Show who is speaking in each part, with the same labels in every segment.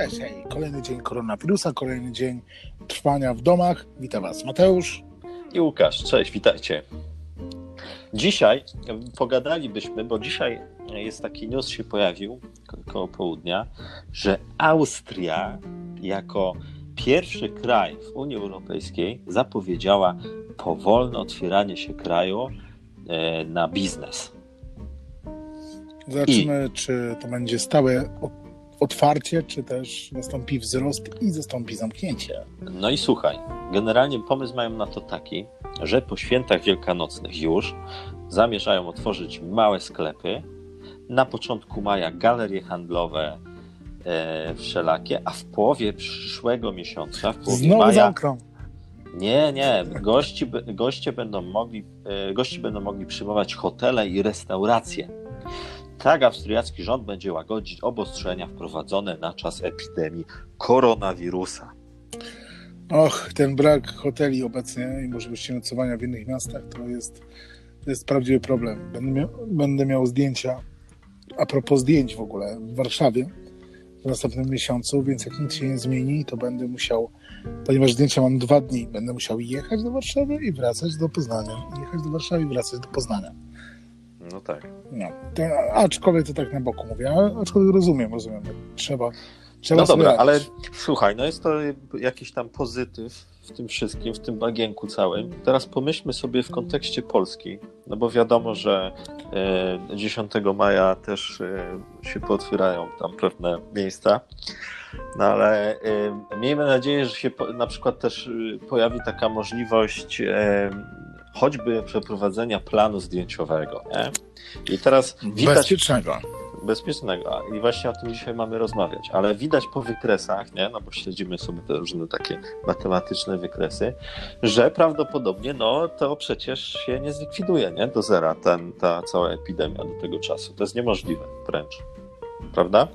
Speaker 1: Cześć, hej. Kolejny dzień koronawirusa, kolejny dzień trwania w domach. Witam Was Mateusz.
Speaker 2: I Łukasz, cześć, witajcie. Dzisiaj pogadalibyśmy, bo dzisiaj jest taki news się pojawił koło południa, że Austria jako pierwszy kraj w Unii Europejskiej zapowiedziała powolne otwieranie się kraju e, na biznes.
Speaker 1: Zobaczymy, I... czy to będzie stałe otwarcie, czy też nastąpi wzrost i zastąpi zamknięcie.
Speaker 2: No i słuchaj, generalnie pomysł mają na to taki, że po świętach wielkanocnych już zamierzają otworzyć małe sklepy, na początku maja galerie handlowe e, wszelakie, a w połowie przyszłego miesiąca, w połowie
Speaker 1: Znowu
Speaker 2: maja...
Speaker 1: zamkną.
Speaker 2: Nie, nie. Gości, goście będą mogli, e, gości będą mogli przyjmować hotele i restauracje. Tak austriacki rząd będzie łagodzić obostrzenia wprowadzone na czas epidemii koronawirusa.
Speaker 1: Och, ten brak hoteli obecnie i możliwości nocowania w innych miastach to jest, to jest prawdziwy problem. Będę miał, będę miał zdjęcia, a propos zdjęć w ogóle, w Warszawie w następnym miesiącu, więc jak nic się nie zmieni, to będę musiał, ponieważ zdjęcia mam dwa dni, będę musiał jechać do Warszawy i wracać do Poznania. Jechać do Warszawy i wracać do Poznania.
Speaker 2: No tak.
Speaker 1: No, to, aczkolwiek to tak na boku mówię, aczkolwiek rozumiem, rozumiem. Trzeba, trzeba
Speaker 2: No dobra, ale słuchaj, no jest to jakiś tam pozytyw w tym wszystkim, w tym bagienku całym. Teraz pomyślmy sobie w kontekście Polski, no bo wiadomo, że 10 e, maja też e, się pootwierają tam pewne miejsca. No ale y, miejmy nadzieję, że się na przykład też pojawi taka możliwość choćby przeprowadzenia planu zdjęciowego. Nie?
Speaker 1: I teraz widać. Bezpiecznego.
Speaker 2: Bezpiecznego. I właśnie o tym dzisiaj mamy rozmawiać. Ale widać po wykresach, nie? no bo śledzimy sobie te różne takie matematyczne wykresy, że prawdopodobnie no, to przecież się nie zlikwiduje nie? do zera ten, ta cała epidemia do tego czasu. To jest niemożliwe wręcz. Prawda?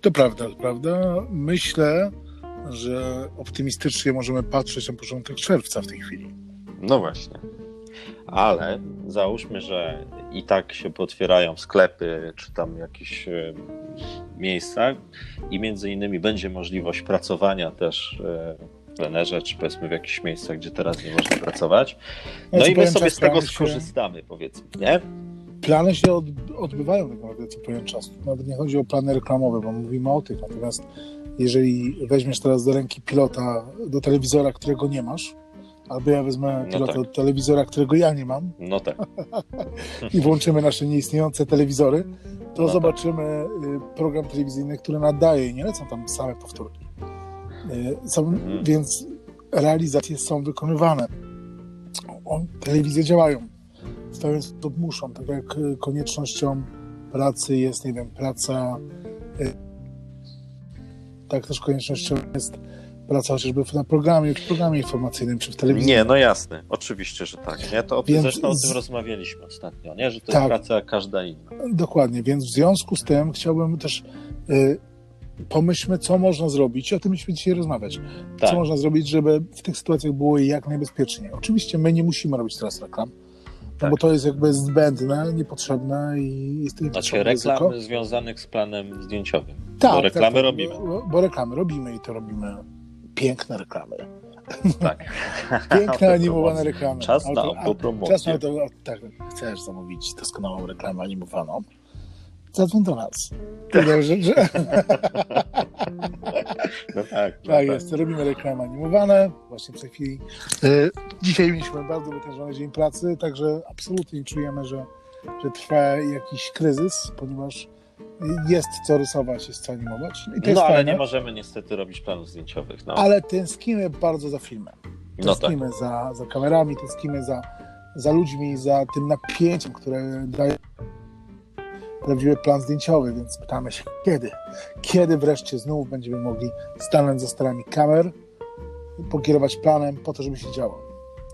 Speaker 1: To prawda, prawda. Myślę, że optymistycznie możemy patrzeć na początek czerwca w tej chwili.
Speaker 2: No właśnie ale załóżmy, że i tak się potwierają sklepy, czy tam jakieś e, miejsca i między innymi będzie możliwość pracowania też e, w plenerze, czy powiedzmy w jakichś miejscach, gdzie teraz nie można pracować. No, no i my sobie z tego skorzystamy, się... powiedzmy, nie?
Speaker 1: Plany się odbywają tak naprawdę co pewien czas. Nawet nie chodzi o plany reklamowe, bo mówimy o tych. Natomiast jeżeli weźmiesz teraz do ręki pilota do telewizora, którego nie masz, Albo ja wezmę no tak. telewizora, którego ja nie mam.
Speaker 2: No tak.
Speaker 1: I włączymy nasze nieistniejące telewizory, to no tak. zobaczymy tak. program telewizyjny, który nadaje i nie lecą tam same powtórki. Y, są, mhm. Więc realizacje są wykonywane. Telewizje działają. W pewien sposób muszą, tak jak koniecznością pracy jest, nie wiem, praca. Y, tak też koniecznością jest praca chociażby na programie, w programie informacyjnym czy w telewizji.
Speaker 2: Nie, no jasne, oczywiście, że tak. Nie? To o tym, więc, zresztą o tym rozmawialiśmy ostatnio, nie? że to tak, jest praca każda inna.
Speaker 1: Dokładnie, więc w związku z tym chciałbym też y, pomyślmy, co można zrobić, o tym myśmy dzisiaj rozmawiać. Tak. Co można zrobić, żeby w tych sytuacjach było jak najbezpieczniej. Oczywiście my nie musimy robić teraz reklam, no tak. bo to jest jakby zbędne, niepotrzebne i jest to
Speaker 2: Znaczy reklam ryzyko. związanych z planem zdjęciowym. Tak, bo reklamy tak, robimy.
Speaker 1: Bo, bo reklamy robimy i to robimy piękne reklamy.
Speaker 2: Tak.
Speaker 1: Piękne animowane reklamy.
Speaker 2: Czas na autopromocję. Czas na to,
Speaker 1: tak, chcesz zamówić doskonałą reklamę animowaną? Zadzwoń do nas. Powiedział, że... że...
Speaker 2: No tak. tak
Speaker 1: no tak jest, robimy reklamy animowane. Właśnie w tej chwili. E, dzisiaj mieliśmy bardzo wytężony dzień pracy, także absolutnie czujemy, że, że trwa jakiś kryzys, ponieważ jest co rysować, jest co animować.
Speaker 2: No, no ale fajne. nie możemy niestety robić planów zdjęciowych. No.
Speaker 1: Ale tęsknimy bardzo za filmem. Tęsknimy no tak. za, za kamerami, tęsknimy za, za ludźmi, za tym napięciem, które daje prawdziwy plan zdjęciowy, więc pytamy się, kiedy? Kiedy wreszcie znów będziemy mogli stanąć za starami kamer, pokierować planem po to, żeby się działo?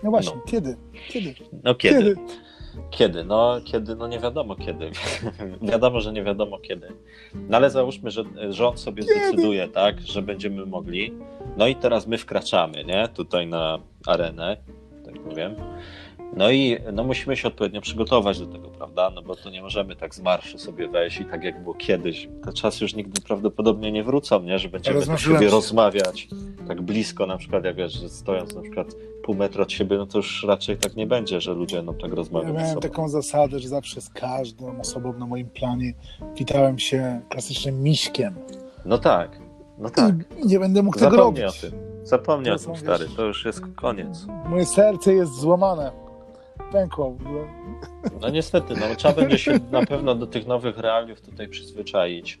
Speaker 1: No właśnie, no. kiedy? Kiedy?
Speaker 2: No kiedy? kiedy? Kiedy? No, kiedy? No nie wiadomo kiedy. wiadomo, że nie wiadomo kiedy. No ale załóżmy, że rząd sobie kiedy? zdecyduje, tak, że będziemy mogli. No i teraz my wkraczamy, nie? Tutaj na arenę, tak powiem. No i no musimy się odpowiednio przygotować do tego, prawda? No bo to nie możemy tak z marszu sobie wejść i tak jak było kiedyś. Te czasy już nigdy prawdopodobnie nie wrócą, nie? Że będziemy tak sobie rozmawiać tak blisko, na przykład, jak wiesz, że stojąc na przykład pół metra od siebie, no to już raczej tak nie będzie, że ludzie no tak rozmawiać.
Speaker 1: Ja miałem taką zasadę, że zawsze z każdą osobą na moim planie witałem się klasycznym miśkiem.
Speaker 2: No tak, no tak.
Speaker 1: I nie będę mógł Zapomnij tego
Speaker 2: robić. o tym. Zapomnij o tym, stary, to już jest koniec.
Speaker 1: Moje serce jest złamane.
Speaker 2: No niestety, no, trzeba będzie się na pewno do tych nowych realiów tutaj przyzwyczaić,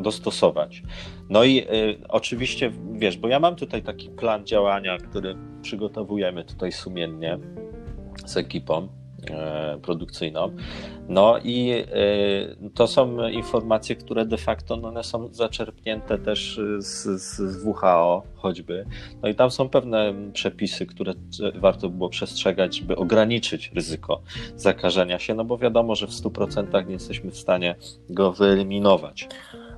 Speaker 2: dostosować. No i y, oczywiście, wiesz, bo ja mam tutaj taki plan działania, który przygotowujemy tutaj sumiennie z ekipą. E, produkcyjną. No i e, to są informacje, które de facto no one są zaczerpnięte też z, z WHO choćby. No i tam są pewne przepisy, które warto było przestrzegać, żeby ograniczyć ryzyko zakażenia się, no bo wiadomo, że w 100% nie jesteśmy w stanie go wyeliminować.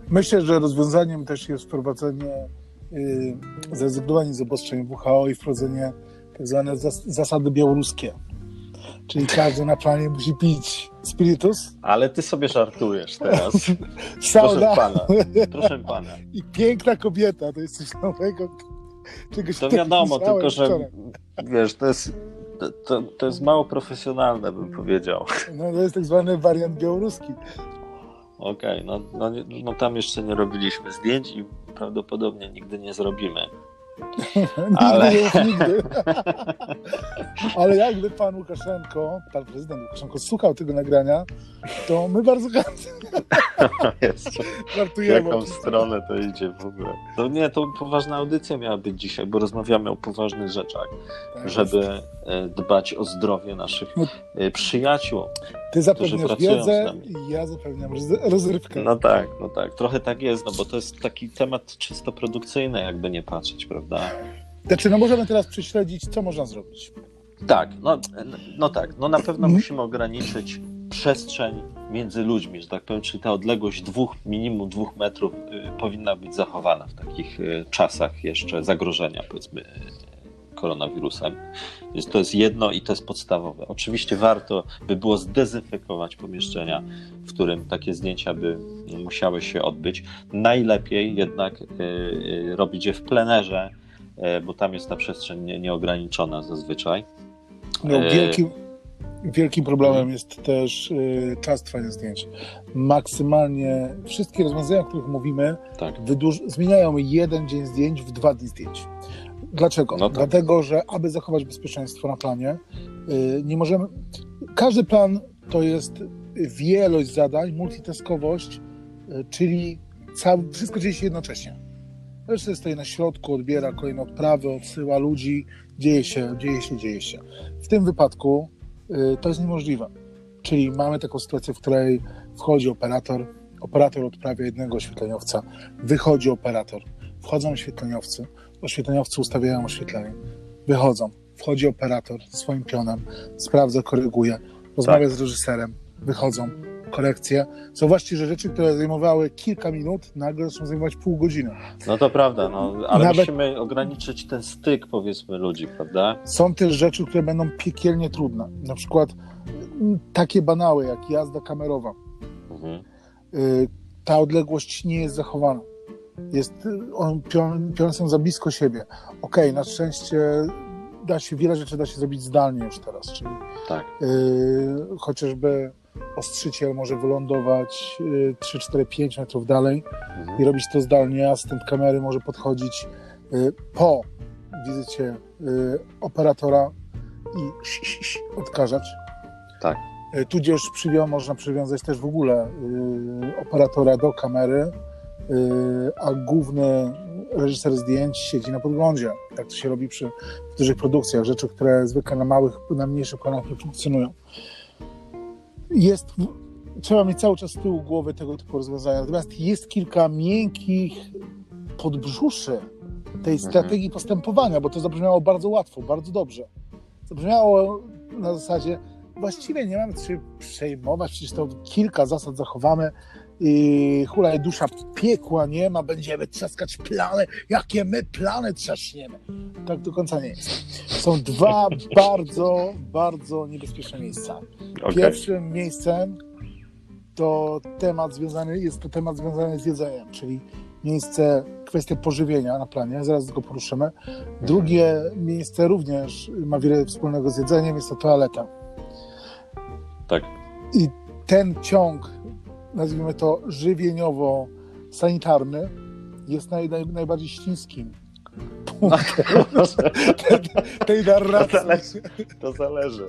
Speaker 1: Myślę, że rozwiązaniem też jest wprowadzenie, yy, zrezygnowanie z obostrzeń WHO i wprowadzenie tak zwane zasady białoruskie Czyli każdy na planie musi pić spirytus.
Speaker 2: Ale ty sobie żartujesz teraz. Sauna. Proszę pana. Proszę pana.
Speaker 1: I piękna kobieta, to jest coś nowego.
Speaker 2: Czegoś to wiadomo, tylko że wczoraj. wiesz, to jest, to, to jest mało profesjonalne, bym powiedział.
Speaker 1: No to jest tak zwany wariant białoruski.
Speaker 2: Okej, okay, no, no, no tam jeszcze nie robiliśmy zdjęć i prawdopodobnie nigdy nie zrobimy.
Speaker 1: Ale... nigdy. Ale jakby pan Łukaszenko, pan prezydent Łukaszenko słuchał tego nagrania, to my bardzo
Speaker 2: żartujemy. Jaką stronę to idzie w ogóle? To nie, to poważna audycja miała być dzisiaj, bo rozmawiamy o poważnych rzeczach, tak żeby jest. dbać o zdrowie naszych no. E, przyjaciół.
Speaker 1: Ty zapewniasz wiedzę i ja zapewniam rozrywkę.
Speaker 2: No tak, no tak. Trochę tak jest, no bo to jest taki temat czysto produkcyjny, jakby nie patrzeć, prawda?
Speaker 1: Znaczy, no możemy teraz prześledzić, co można zrobić.
Speaker 2: Tak, no, no tak. No na pewno musimy ograniczyć przestrzeń między ludźmi, że tak powiem, czyli ta odległość dwóch, minimum dwóch metrów y, powinna być zachowana w takich y, czasach jeszcze zagrożenia, powiedzmy, koronawirusem. Więc to jest jedno i to jest podstawowe. Oczywiście warto by było zdezynfekować pomieszczenia, w którym takie zdjęcia by musiały się odbyć. Najlepiej jednak y, y, robić je w plenerze, y, bo tam jest ta przestrzeń nieograniczona zazwyczaj.
Speaker 1: No, wielkim, wielkim problemem jest też czas trwania zdjęć. Maksymalnie wszystkie rozwiązania, o których mówimy, tak. zmieniają jeden dzień zdjęć w dwa dni zdjęć. Dlaczego? No tak. Dlatego, że aby zachować bezpieczeństwo na planie, yy, nie możemy. Każdy plan to jest wielość zadań, multitaskowość, yy, czyli całe, wszystko dzieje się jednocześnie. Reszta stoi na środku, odbiera kolejne odprawy, odsyła ludzi, dzieje się, dzieje się, dzieje się. W tym wypadku yy, to jest niemożliwe. Czyli mamy taką sytuację, w której wchodzi operator, operator odprawia jednego oświetleniowca, wychodzi operator, wchodzą oświetleniowcy, oświetleniowcy ustawiają oświetlenie, wychodzą, wchodzi operator swoim pionem, sprawdza, koryguje, rozmawia tak. z reżyserem, wychodzą, korekcje. Zauważcie, że rzeczy, które zajmowały kilka minut, nagle zaczną zajmować pół godziny.
Speaker 2: No to prawda, no, ale Nawet... musimy ograniczyć ten styk, powiedzmy, ludzi, prawda?
Speaker 1: Są też rzeczy, które będą piekielnie trudne. Na przykład mm, takie banały, jak jazda kamerowa. Mhm. Y, ta odległość nie jest zachowana jest, on, pion, piony są za blisko siebie. Okej, okay, na szczęście da się, wiele rzeczy da się zrobić zdalnie już teraz, czyli tak. y, chociażby ostrzyciel może wylądować y, 3, 4, 5 metrów dalej mhm. i robić to zdalnie, asystent kamery może podchodzić y, po wizycie y, operatora i odkażać.
Speaker 2: Tak.
Speaker 1: Y, tudzież przywią, można przywiązać też w ogóle y, operatora do kamery, a główny reżyser zdjęć siedzi na podglądzie. Tak to się robi przy dużych produkcjach, rzeczy, które zwykle na małych, na mniejszych planach nie funkcjonują. Jest, trzeba mieć cały czas z tyłu głowy tego typu rozwiązania. Natomiast jest kilka miękkich podbrzuszy tej mhm. strategii postępowania, bo to zabrzmiało bardzo łatwo, bardzo dobrze. Zabrzmiało na zasadzie właściwie nie mamy się przejmować, przecież to kilka zasad zachowamy i hulaj dusza piekła nie ma, będziemy trzaskać plany, jakie my plany trzaśniemy. Tak do końca nie jest. Są dwa bardzo, bardzo niebezpieczne miejsca.
Speaker 2: Okay.
Speaker 1: Pierwszym miejscem to temat związany, jest to temat związany z jedzeniem, czyli miejsce, kwestia pożywienia na planie, zaraz go poruszymy. Drugie miejsce również ma wiele wspólnego z jedzeniem, jest to toaleta.
Speaker 2: Tak.
Speaker 1: I ten ciąg, nazwijmy to żywieniowo-sanitarny, jest naj, naj, najbardziej śliskim punktem tej, tej narracji.
Speaker 2: To zależy, to zależy.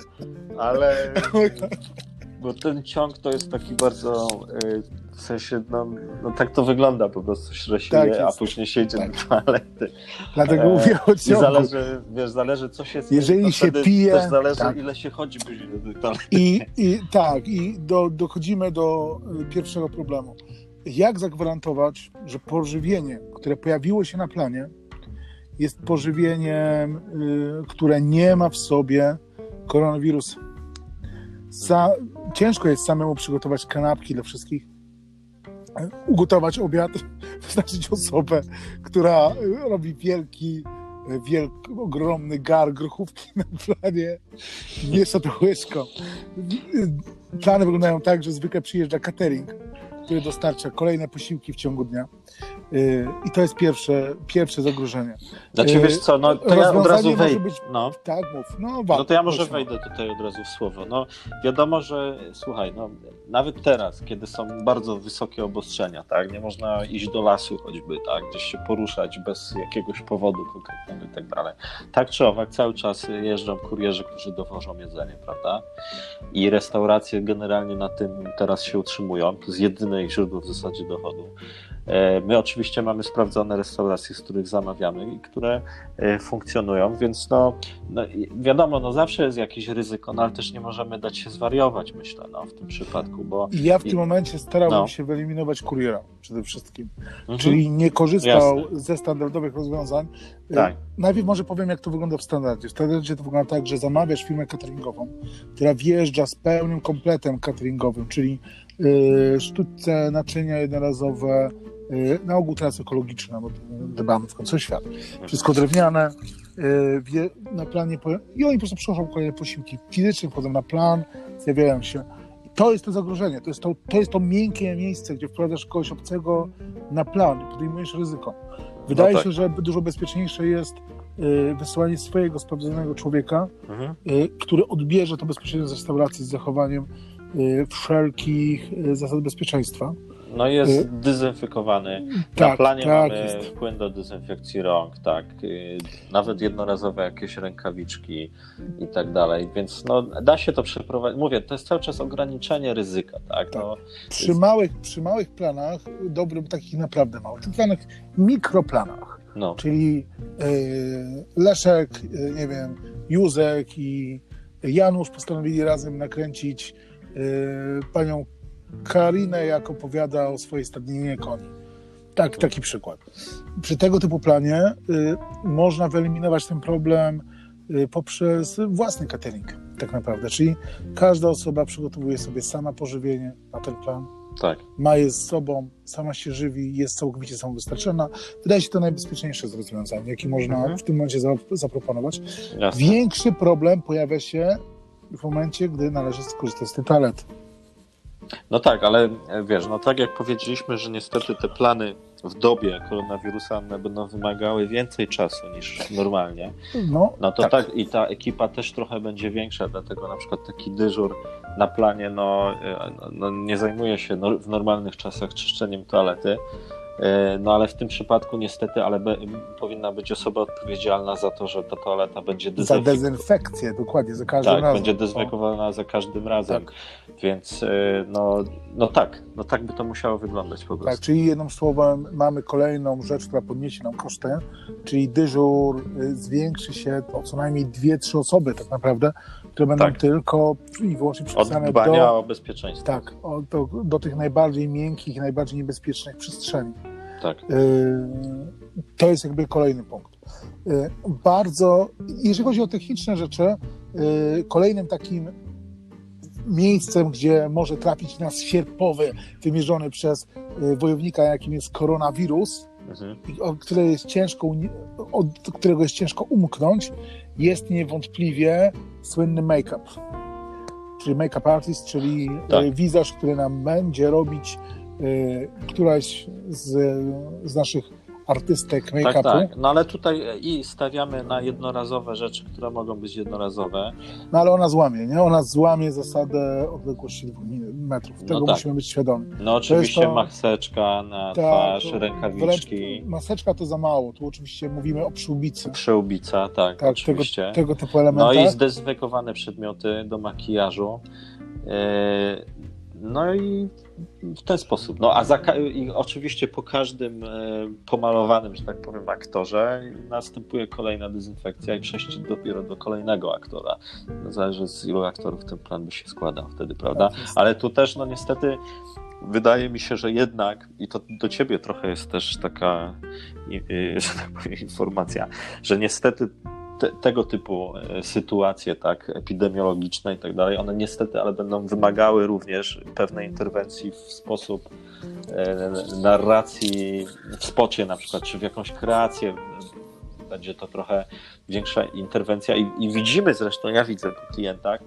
Speaker 2: ale bo ten ciąg to jest taki bardzo w sensie, no, no tak to wygląda po prostu, się tak a później się idzie tak. do toalety.
Speaker 1: Dlatego e, mówię o ciągu.
Speaker 2: I zależy, wiesz, zależy co się
Speaker 1: Jeżeli się pije...
Speaker 2: Też zależy tak. ile się chodzi później do toalety.
Speaker 1: I, i tak, i do, dochodzimy do y, pierwszego problemu. Jak zagwarantować, że pożywienie, które pojawiło się na planie, jest pożywieniem, y, które nie ma w sobie koronawirusa. Sa ciężko jest samemu przygotować kanapki dla wszystkich, ugotować obiad, wyznaczyć osobę, która robi wielki, wielki, ogromny gar grochówki na planie, miesza to łyżką. Plany wyglądają tak, że zwykle przyjeżdża catering, który dostarcza kolejne posiłki w ciągu dnia. Y, I to jest pierwsze, pierwsze zagrożenie.
Speaker 2: Znaczy, wiesz co, no to ja od razu wejdę. Być...
Speaker 1: No. Tak, mów. No,
Speaker 2: no to ja może wejdę tutaj od razu w słowo. No wiadomo, że słuchaj, no nawet teraz, kiedy są bardzo wysokie obostrzenia, tak, nie można iść do lasu choćby, tak, gdzieś się poruszać bez jakiegoś powodu konkretnego i tak dalej. Tak czy owak cały czas jeżdżą kurierzy, którzy dowożą jedzenie, prawda? I restauracje generalnie na tym teraz się utrzymują. To jest jedyne ich źródło w zasadzie dochodu. E, my oczywiście mamy sprawdzone restauracje, z których zamawiamy i które e, funkcjonują, więc no, no wiadomo, no zawsze jest jakieś ryzyko, no ale też nie możemy dać się zwariować, myślę, no, w tym przypadku, bo...
Speaker 1: Ja w tym momencie starałem no. się wyeliminować kuriera przede wszystkim, mhm. czyli nie korzystał Jasne. ze standardowych rozwiązań. E, tak. Najpierw może powiem, jak to wygląda w standardzie. W standardzie to wygląda tak, że zamawiasz firmę cateringową, która wjeżdża z pełnym kompletem cateringowym, czyli sztuce, naczynia jednorazowe, Y, na ogół teraz ekologiczne, bo dbamy w końcu o świat. Wszystko drewniane, y, na planie, i oni po prostu przychodzą kolejne posiłki. Fizycznie wchodzą na plan, zjawiają się. I to jest to zagrożenie, to jest to, to jest to miękkie miejsce, gdzie wprowadzasz kogoś obcego na plan i podejmujesz ryzyko. Wydaje no tak. się, że dużo bezpieczniejsze jest y, wysyłanie swojego sprawdzonego człowieka, mhm. który odbierze to bezpośrednio z restauracji z zachowaniem wszelkich zasad bezpieczeństwa.
Speaker 2: No jest y, dezynfekowany. Tak, Na planie tak, mamy jest. płyn do dezynfekcji rąk, tak. Y, nawet jednorazowe jakieś rękawiczki i tak dalej. Więc no, da się to przeprowadzić. Mówię, to jest cały czas ograniczenie ryzyka, tak. tak. No,
Speaker 1: przy, jest... małych, przy małych planach, dobrym takich naprawdę małych, tak mikroplanach, no. czyli y, Leszek, nie wiem, Józek i Janusz postanowili razem nakręcić panią Karinę, jak opowiada o swojej stadninie koni. Tak, taki przykład. Przy tego typu planie y, można wyeliminować ten problem y, poprzez własny catering, tak naprawdę. Czyli każda osoba przygotowuje sobie sama pożywienie na ten plan.
Speaker 2: Tak.
Speaker 1: Ma je z sobą, sama się żywi, jest całkowicie samowystarczalna. Wydaje się to najbezpieczniejsze z rozwiązań, jakie można mhm. w tym momencie zaproponować. Jasne. Większy problem pojawia się w momencie, gdy należy skorzystać z tej toalety.
Speaker 2: No tak, ale e, wiesz, no tak jak powiedzieliśmy, że niestety te plany w dobie koronawirusa będą wymagały więcej czasu niż normalnie. No, no to tak. tak. i ta ekipa też trochę będzie większa, dlatego na przykład taki dyżur na planie no, e, no nie zajmuje się no, w normalnych czasach czyszczeniem toalety, no ale w tym przypadku niestety, ale be, powinna być osoba odpowiedzialna za to, że ta toaleta będzie
Speaker 1: dezynfekowana. Za dezynfekcję, dokładnie, za każdym
Speaker 2: tak,
Speaker 1: razem.
Speaker 2: będzie dezynfekowana za każdym razem. Tak. Więc e, no, no tak, no tak by to musiało wyglądać po prostu.
Speaker 1: Tak, czyli jednym słowem mamy kolejną rzecz, która podniesie nam koszty, czyli dyżur y, zwiększy się o co najmniej dwie, trzy osoby tak naprawdę, które będą tak. tylko i wyłącznie przypisane
Speaker 2: Od dbania do, o bezpieczeństwo.
Speaker 1: Tak, o, do, do tych najbardziej miękkich najbardziej niebezpiecznych przestrzeni.
Speaker 2: Tak. Y,
Speaker 1: to jest jakby kolejny punkt. Y, bardzo, jeżeli chodzi o techniczne rzeczy, kolejnym takim miejscem, gdzie może trafić nas sierpowy wymierzony przez y, wojownika, jakim jest koronawirus, mhm. od, które jest ciężko, od którego jest ciężko umknąć, jest niewątpliwie słynny make-up. Czyli make-up artist, czyli tak. wizerz, który nam będzie robić y, któraś z, z naszych artystek tak, make-upu. Tak, tak.
Speaker 2: No ale tutaj i stawiamy na jednorazowe rzeczy, które mogą być jednorazowe.
Speaker 1: No ale ona złamie, nie? Ona złamie zasadę odległości dwóch metrów. Tego no tak. musimy być świadomi.
Speaker 2: No oczywiście to... maseczka na tak, twarz, rękawiczki.
Speaker 1: Maseczka to za mało. Tu oczywiście mówimy o przyłbicy.
Speaker 2: Przyłbica, tak, tak oczywiście.
Speaker 1: Tego, tego typu elementy.
Speaker 2: No i zdezynfekowane przedmioty do makijażu. Yy, no i w ten sposób. No a za, oczywiście po każdym e, pomalowanym, że tak powiem, aktorze następuje kolejna dezynfekcja i przejście dopiero do kolejnego aktora. No, zależy z ilu aktorów ten plan by się składał wtedy, prawda? Tak Ale tu też, no niestety, wydaje mi się, że jednak, i to do ciebie trochę jest też taka, że tak powiem, informacja, że niestety te, tego typu e, sytuacje, tak, epidemiologiczne i tak dalej, one niestety, ale będą wymagały również pewnej interwencji w sposób e, narracji w spocie na przykład, czy w jakąś kreację będzie to trochę większa interwencja. I, i widzimy zresztą, ja widzę po klientach,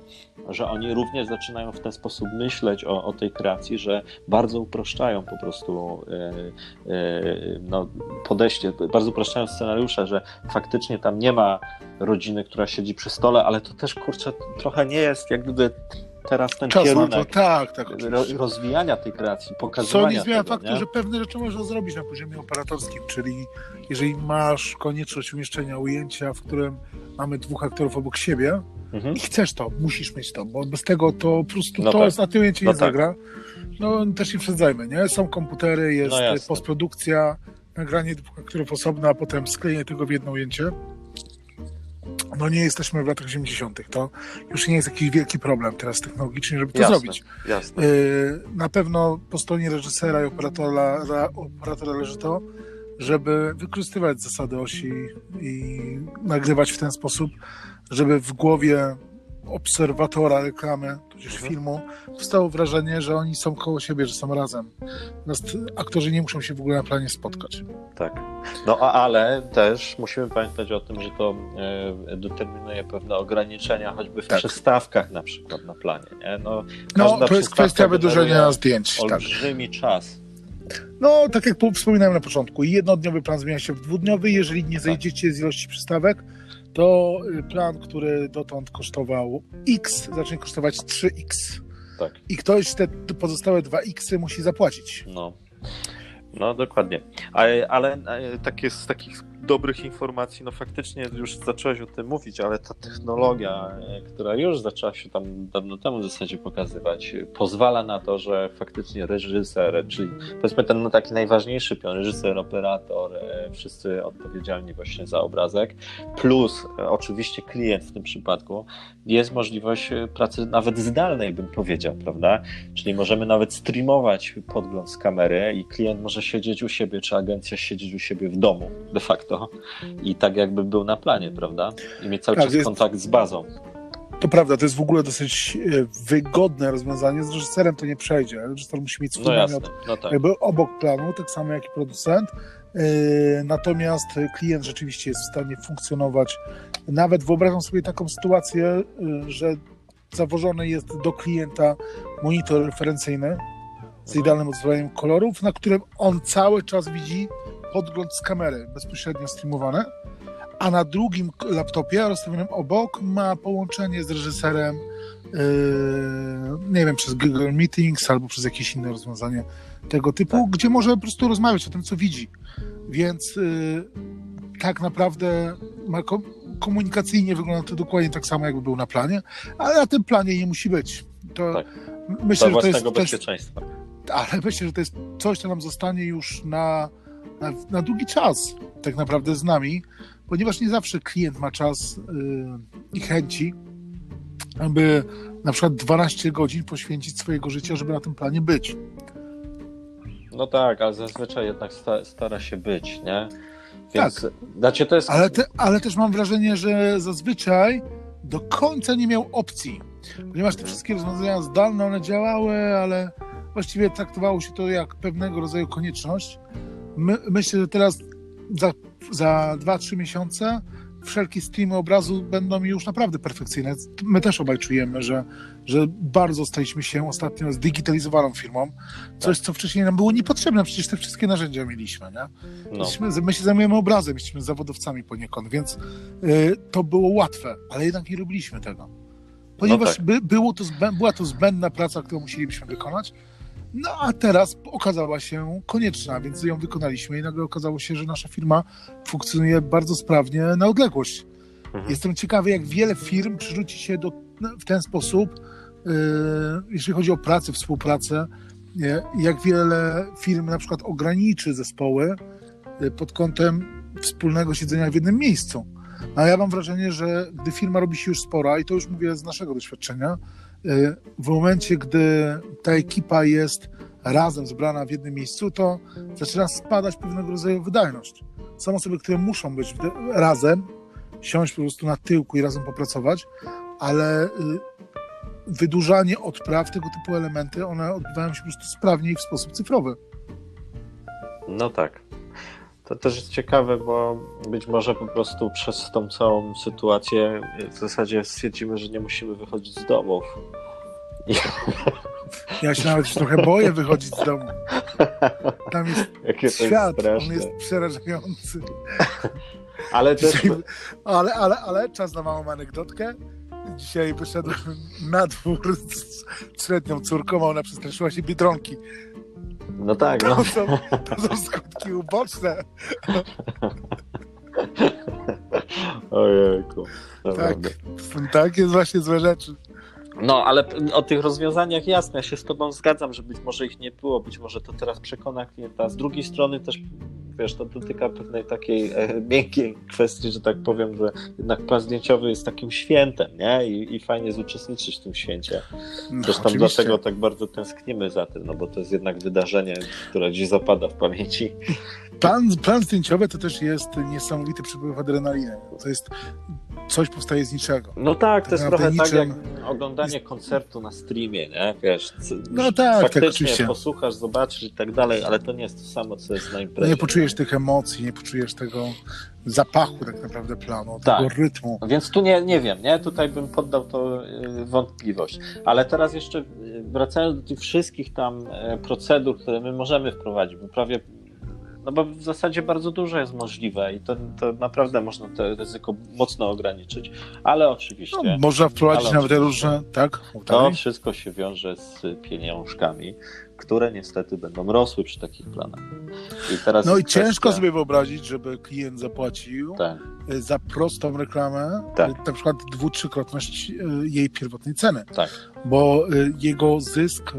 Speaker 2: że oni również zaczynają w ten sposób myśleć o, o tej kreacji, że bardzo uproszczają po prostu e, e, no, podejście, bardzo uproszczają scenariusze, że faktycznie tam nie ma rodziny, która siedzi przy stole, ale to też kurczę trochę nie jest jak gdyby teraz ten Czas kierunek to,
Speaker 1: tak, tak,
Speaker 2: rozwijania tej kreacji, pokazywania
Speaker 1: Co nie zmienia faktu, nie? że pewne rzeczy można zrobić na poziomie operatorskim, czyli jeżeli masz konieczność umieszczenia ujęcia, w którym mamy dwóch aktorów obok siebie mhm. i chcesz to, musisz mieć to, bo bez tego to po prostu no to tak. na tym ujęcie no nie tak. zagra. No też nie przedzajmy, nie? Są komputery, jest no postprodukcja, nagranie dwóch aktorów osobno, a potem sklejenie tego w jedno ujęcie no nie jesteśmy w latach 80. To już nie jest jakiś wielki problem teraz technologicznie, żeby to jasne, zrobić. Jasne. Y, na pewno po stronie reżysera i operatora, operatora leży to, żeby wykorzystywać zasady osi i nagrywać w ten sposób, żeby w głowie obserwatora reklamy, tudzież mhm. filmu, powstało wrażenie, że oni są koło siebie, że są razem. Natomiast aktorzy nie muszą się w ogóle na planie spotkać.
Speaker 2: Tak. No ale też musimy pamiętać o tym, że to e, determinuje pewne ograniczenia, choćby w tak. przystawkach na przykład na planie. Nie? No,
Speaker 1: no to jest kwestia wydłużenia zdjęć.
Speaker 2: Tak. Olbrzymi tak. czas.
Speaker 1: No, tak jak wspominałem na początku, jednodniowy plan zmienia się w dwudniowy. Jeżeli nie tak. zejdziecie z ilości przystawek, to y, plan, który dotąd kosztował X, zacznie kosztować 3X. Tak. I ktoś te pozostałe 2X musi zapłacić.
Speaker 2: No. No dokładnie. Ale, ale tak jest z takich dobrych informacji, no faktycznie już zacząłeś o tym mówić, ale ta technologia, e, która już zaczęła się tam dawno temu w zasadzie pokazywać, pozwala na to, że faktycznie reżyser, czyli powiedzmy ten no, taki najważniejszy pion, reżyser, operator, e, wszyscy odpowiedzialni właśnie za obrazek, plus e, oczywiście klient w tym przypadku, jest możliwość pracy nawet zdalnej, bym powiedział, prawda? Czyli możemy nawet streamować podgląd z kamery i klient może siedzieć u siebie, czy agencja siedzieć u siebie w domu de facto i tak jakby był na planie, prawda? I mieć cały tak, czas jest... kontakt z bazą.
Speaker 1: To prawda, to jest w ogóle dosyć e, wygodne rozwiązanie. Z reżyserem to nie przejdzie. Reżyser musi mieć swój no namiot no tak. jakby obok planu, tak samo jak i producent. E, natomiast klient rzeczywiście jest w stanie funkcjonować. Nawet wyobrażam sobie taką sytuację, e, że zawożony jest do klienta monitor referencyjny z mhm. idealnym odzwyczajeniem kolorów, na którym on cały czas widzi podgląd z kamery bezpośrednio streamowane, a na drugim laptopie rozstawionym obok ma połączenie z reżyserem, yy, nie wiem, przez Google Meetings albo przez jakieś inne rozwiązanie tego typu, tak. gdzie może po prostu rozmawiać o tym, co widzi. Więc yy, tak naprawdę ma komunikacyjnie wygląda to dokładnie tak samo, jakby był na planie, ale na tym planie nie musi być. To
Speaker 2: tak. myślę, że to jest bezpieczeństwa.
Speaker 1: ale myślę, że to jest coś, co nam zostanie już na na, na długi czas tak naprawdę z nami, ponieważ nie zawsze klient ma czas yy, i chęci, aby na przykład 12 godzin poświęcić swojego życia, żeby na tym planie być.
Speaker 2: No tak, ale zazwyczaj jednak sta, stara się być, nie? Więc tak. Znaczy to jest...
Speaker 1: ale, te, ale też mam wrażenie, że zazwyczaj do końca nie miał opcji. ponieważ te wszystkie rozwiązania zdalne, one działały, ale właściwie traktowało się to jak pewnego rodzaju konieczność. My, myślę, że teraz za, za 2-3 miesiące wszelkie streamy obrazu będą już naprawdę perfekcyjne. My też obaj czujemy, że, że bardzo staliśmy się ostatnio zdigitalizowaną firmą. Coś, co wcześniej nam było niepotrzebne, przecież te wszystkie narzędzia mieliśmy. Nie? No. my się zajmujemy obrazem, jesteśmy zawodowcami poniekąd, więc y, to było łatwe, ale jednak nie robiliśmy tego. Ponieważ no tak. by, było to, była to zbędna praca, którą musielibyśmy wykonać, no a teraz okazała się konieczna, więc ją wykonaliśmy i nagle okazało się, że nasza firma funkcjonuje bardzo sprawnie na odległość. Mhm. Jestem ciekawy, jak wiele firm przerzuci się do, w ten sposób, yy, jeżeli chodzi o pracę, współpracę, yy, jak wiele firm na przykład ograniczy zespoły yy, pod kątem wspólnego siedzenia w jednym miejscu. A ja mam wrażenie, że gdy firma robi się już spora, i to już mówię z naszego doświadczenia, Y, w momencie, gdy ta ekipa jest razem zbrana w jednym miejscu, to zaczyna spadać pewnego rodzaju wydajność. Są osoby, które muszą być razem, siąść po prostu na tyłku i razem popracować, ale y, wydłużanie odpraw, tego typu elementy, one odbywają się po prostu sprawniej w sposób cyfrowy.
Speaker 2: No tak. To też jest ciekawe, bo być może po prostu przez tą całą sytuację w zasadzie stwierdzimy, że nie musimy wychodzić z domów.
Speaker 1: Ja się nawet trochę boję wychodzić z domu. Tam jest Jakie świat, jest on jest przerażający.
Speaker 2: Ale, też... Dzisiaj,
Speaker 1: ale, ale, ale czas na małą anegdotkę. Dzisiaj wyszedłem na dwór z trzyletnią córką, a ona przestraszyła się Biedronki.
Speaker 2: No tak. No.
Speaker 1: To, są, to są skutki uboczne.
Speaker 2: Ojejku.
Speaker 1: Tak, tak jest właśnie złe rzeczy.
Speaker 2: No, ale o tych rozwiązaniach jasne, ja się z Tobą zgadzam, że być może ich nie było, być może to teraz przekona klienta. Z drugiej strony też, wiesz, to dotyka pewnej takiej e, miękkiej kwestii, że tak powiem, że jednak plan zdjęciowy jest takim świętem, nie? I, i fajnie jest uczestniczyć w tym święcie. No, Zresztą no, dlatego tak bardzo tęsknimy za tym, no bo to jest jednak wydarzenie, które gdzieś zapada w pamięci.
Speaker 1: Plan, plan zdjęciowy to też jest niesamowity przepływ adrenaliny. To jest coś powstaje z niczego.
Speaker 2: No tak, to tak jest trochę niczym... tak jak oglądanie koncertu na streamie, nie? Wiesz,
Speaker 1: no tak,
Speaker 2: faktycznie
Speaker 1: tak,
Speaker 2: posłuchasz, zobaczysz i tak dalej, ale to nie jest to samo, co jest na imprezie.
Speaker 1: nie poczujesz tych emocji, nie poczujesz tego zapachu tak naprawdę planu, tak. tego rytmu.
Speaker 2: Więc tu nie, nie wiem, nie? Tutaj bym poddał to y, wątpliwość. Ale teraz jeszcze y, wracając do tych wszystkich tam e, procedur, które my możemy wprowadzić, bo prawie no bo w zasadzie bardzo dużo jest możliwe i to, to naprawdę można to ryzyko mocno ograniczyć. Ale oczywiście. No,
Speaker 1: można wprowadzić nawet różne, tak?
Speaker 2: To wszystko się wiąże z pieniążkami, które niestety będą rosły przy takich planach.
Speaker 1: I teraz no i kwestia... ciężko sobie wyobrazić, żeby klient zapłacił tak. E, za prostą reklamę, tak. E, na przykład dwu, trzykrotność e, jej pierwotnej ceny.
Speaker 2: Tak.
Speaker 1: Bo jego zysk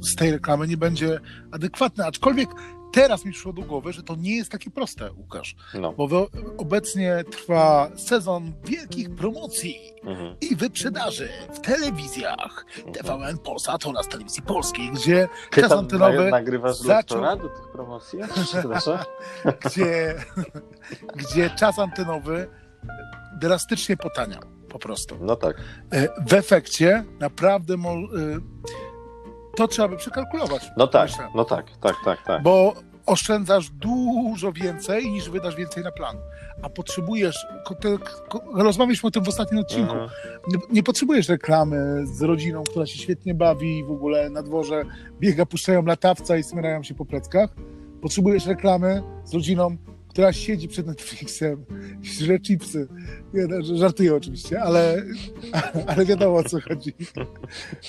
Speaker 1: z tej reklamy nie będzie adekwatny. Aczkolwiek teraz mi przyszło do głowy, że to nie jest takie proste, Łukasz. No. Bo obecnie trwa sezon wielkich promocji mhm. i wyprzedaży w telewizjach mhm. TVN Polsat oraz telewizji polskiej, gdzie
Speaker 2: Ty czas antenowy nagrywasz zaczął... do tych promocji?
Speaker 1: gdzie, gdzie czas antenowy drastycznie potaniał po prostu.
Speaker 2: No tak.
Speaker 1: E, w efekcie naprawdę mo- e, to trzeba by przekalkulować.
Speaker 2: No tak, myślę. no tak, tak, tak, tak.
Speaker 1: Bo oszczędzasz dużo więcej niż wydasz więcej na plan. A potrzebujesz, rozmawialiśmy o tym w ostatnim odcinku, mhm. nie, nie, potrzebujesz reklamy z rodziną, która się świetnie bawi w ogóle na dworze biega, puszczają latawca i smyrają się po pleckach. Potrzebujesz reklamy z rodziną, która siedzi przed Netflixem, żre chipsy. No, żartuję oczywiście, ale, ale wiadomo o co chodzi.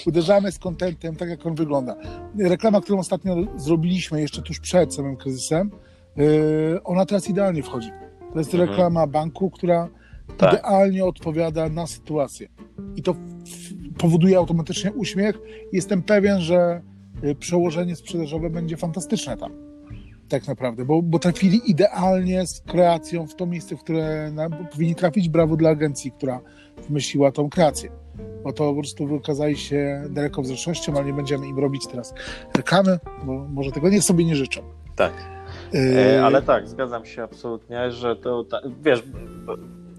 Speaker 1: Uderzamy z kontentem tak, jak on wygląda. Reklama, którą ostatnio zrobiliśmy jeszcze tuż przed samym kryzysem, yy, ona teraz idealnie wchodzi. To jest mhm. reklama banku, która tak. idealnie odpowiada na sytuację. I to powoduje automatycznie uśmiech. Jestem pewien, że yy, przełożenie sprzedażowe będzie fantastyczne tam tak naprawdę, bo, bo trafili idealnie z kreacją w to miejsce, w które na, powinni trafić. Brawo dla agencji, która wymyśliła tą kreację. Bo to po prostu wykazali się dalekowzrocznością, ale nie będziemy im robić teraz reklamy, bo może tego nie sobie nie życzą.
Speaker 2: Tak. E, ale tak, zgadzam się absolutnie, że to, wiesz,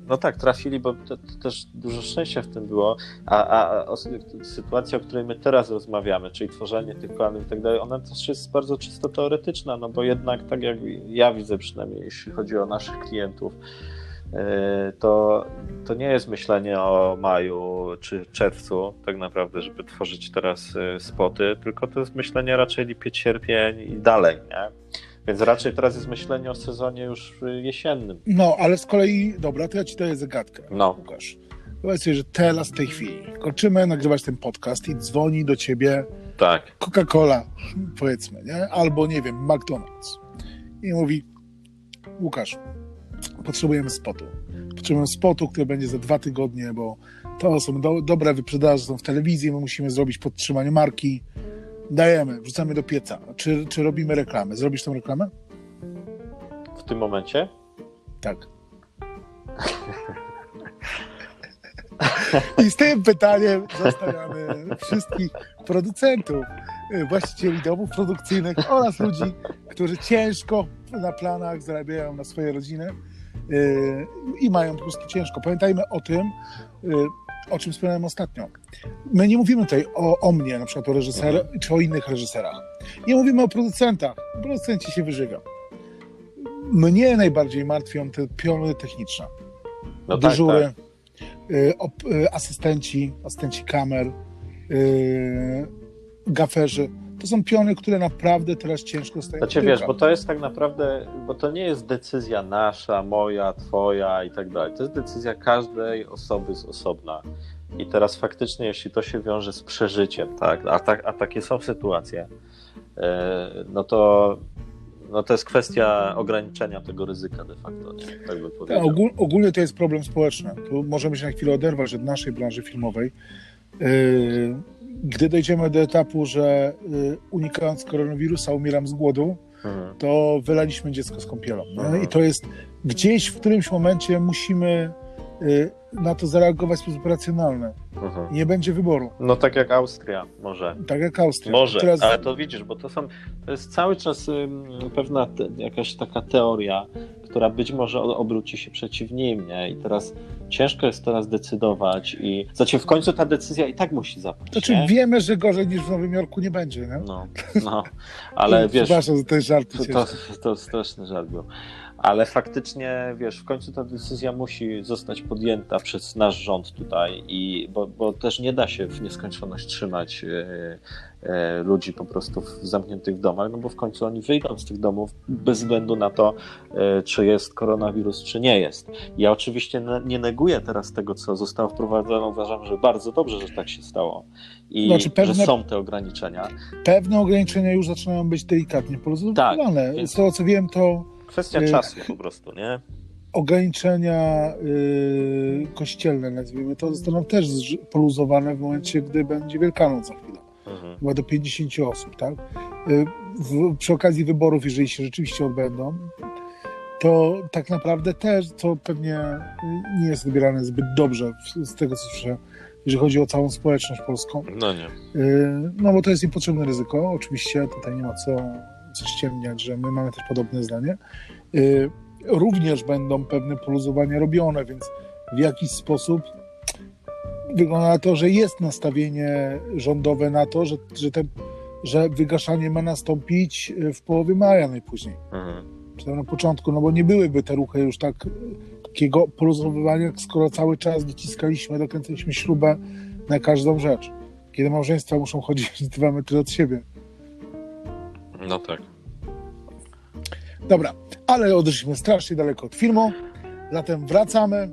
Speaker 2: No tak, trafili, bo to, to też dużo szczęścia w tym było, a, a, a sytuacja, o której my teraz rozmawiamy, czyli tworzenie tych planów i tak dalej, ona też jest bardzo czysto teoretyczna, no bo jednak tak jak ja widzę przynajmniej, jeśli chodzi o naszych klientów, e, to, to nie jest myślenie o maju czy czerwcu, tak naprawdę, żeby tworzyć teraz e, spoty, tylko to jest myślenie raczej lipiec, sierpień i dalej, nie? Więc raczej teraz jest myślenie o sezonie już jesiennym.
Speaker 1: No, ale z kolei, dobra, to ja ci daję zagadkę,
Speaker 2: no.
Speaker 1: Łukasz. Powiedz sobie, że teraz w tej chwili kończymy nagrywać ten podcast i dzwoni do ciebie
Speaker 2: tak.
Speaker 1: Coca-Cola, powiedzmy, nie? albo nie wiem, McDonald's. I mówi, Łukasz, potrzebujemy spotu. Potrzebujemy spotu, który będzie za dwa tygodnie, bo to są do, dobre wyprzedaże, są w telewizji, my musimy zrobić podtrzymanie marki dajemy, wrzucamy do pieca. Czy, czy robimy reklamę? Zrobisz tą reklamę?
Speaker 2: W tym momencie?
Speaker 1: Tak. I z tym pytaniem zostawiamy wszystkich producentów, właścicieli domów produkcyjnych oraz ludzi, którzy ciężko na planach zarabiają na swoje rodziny yy, i mają po prostu ciężko. Pamiętajmy o tym, yy, o czym wspomniałem ostatnio. My nie mówimy tutaj o, o mnie, na przykład o reżyserze, mhm. czy o innych reżyserach. Nie mówimy o producentach. Producenci się wyżywią. Mnie najbardziej martwią te piony techniczne. No Dyżury, tak, tak. Asystenci, asystenci kamer, y, gaferzy to są piony, które naprawdę teraz ciężko stają.
Speaker 2: Znaczy wiesz, bo to jest tak naprawdę, bo to nie jest decyzja nasza, moja, twoja i tak dalej. To jest decyzja każdej osoby z osobna. I teraz faktycznie, jeśli to się wiąże z przeżyciem, tak, a, tak, a takie są sytuacje, e, no to no to jest kwestia ograniczenia tego ryzyka de facto, nie? tak by powiedział.
Speaker 1: Ogól, ogólnie to jest problem społeczny. Tu możemy się na chwilę oderwać od naszej branży filmowej. Yy, gdy dojdziemy do etapu, że y, unikając koronawirusa umieram z głodu, mhm. to wylaliśmy dziecko z kąpielą. Mhm. I to jest gdzieś w którymś momencie musimy y, na to zareagować w sposób racjonalny. Mhm. Nie będzie wyboru.
Speaker 2: No tak jak Austria może.
Speaker 1: Tak jak Austria.
Speaker 2: Może, Teraz... ale to widzisz, bo to są, to jest cały czas pewna te, jakaś taka teoria, która być może obróci się przeciw nim, nie? I teraz ciężko jest teraz decydować i znaczy w końcu ta decyzja i tak musi zapaść.
Speaker 1: Znaczy nie? wiemy, że gorzej niż w Nowym Jorku nie będzie, nie?
Speaker 2: No, no, ale wiesz...
Speaker 1: Przepraszam za ten żart.
Speaker 2: To, to, to straszny żart był ale faktycznie, wiesz, w końcu ta decyzja musi zostać podjęta przez nasz rząd tutaj, i, bo, bo też nie da się w nieskończoność trzymać e, e, ludzi po prostu w, zamkniętych w domach, no bo w końcu oni wyjdą z tych domów bez względu na to, e, czy jest koronawirus, czy nie jest. Ja oczywiście nie neguję teraz tego, co zostało wprowadzone, uważam, że bardzo dobrze, że tak się stało i znaczy pewne, że są te ograniczenia.
Speaker 1: Pewne ograniczenia już zaczynają być delikatnie porozumiane. Tak, więc... Z tego co wiem, to
Speaker 2: Kwestia y, czasu po prostu, nie?
Speaker 1: Ograniczenia y, kościelne, nazwijmy to, zostaną też poluzowane w momencie, gdy będzie Wielkanoc za chwilę. Mhm. Chyba do 50 osób, tak? Y, w, przy okazji wyborów, jeżeli się rzeczywiście odbędą, to tak naprawdę też, co pewnie nie jest wybierane zbyt dobrze z tego, co słyszę, jeżeli chodzi o całą społeczność polską.
Speaker 2: No nie.
Speaker 1: No bo to jest niepotrzebne ryzyko. Oczywiście tutaj nie ma co ściemniać, że my mamy też podobne zdanie, y, również będą pewne poluzowania robione, więc w jakiś sposób wygląda na to, że jest nastawienie rządowe na to, że, że, te, że wygaszanie ma nastąpić w połowie maja najpóźniej. Mhm. Czy tam na początku, no bo nie byłyby te ruchy już tak takiego poluzowywania, skoro cały czas dociskaliśmy, dokręcaliśmy śrubę na każdą rzecz. Kiedy małżeństwa muszą chodzić dwa metry od siebie.
Speaker 2: No tak.
Speaker 1: Dobra, ale odeszliśmy strasznie daleko od filmu, zatem wracamy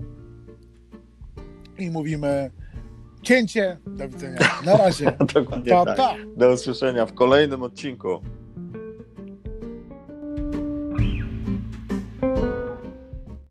Speaker 1: i mówimy cięcie, do widzenia, na razie.
Speaker 2: Dokładnie pa, tak. pa. Do usłyszenia w kolejnym odcinku.